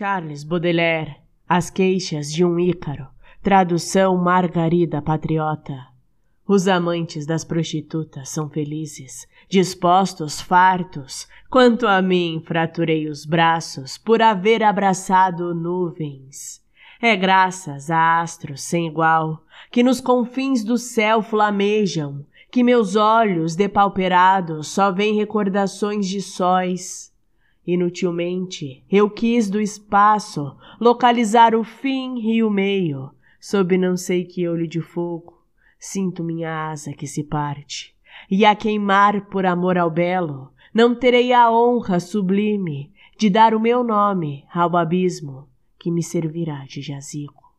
Charles Baudelaire, As Queixas de um Ícaro, tradução Margarida Patriota. Os amantes das prostitutas são felizes, dispostos, fartos. Quanto a mim, fraturei os braços por haver abraçado nuvens. É graças a astros sem igual que nos confins do céu flamejam, que meus olhos depauperados só veem recordações de sóis. Inutilmente eu quis do espaço localizar o fim e o meio, sob não sei que olho de fogo. Sinto minha asa que se parte, e a queimar por amor ao belo, não terei a honra sublime de dar o meu nome ao abismo que me servirá de jazigo.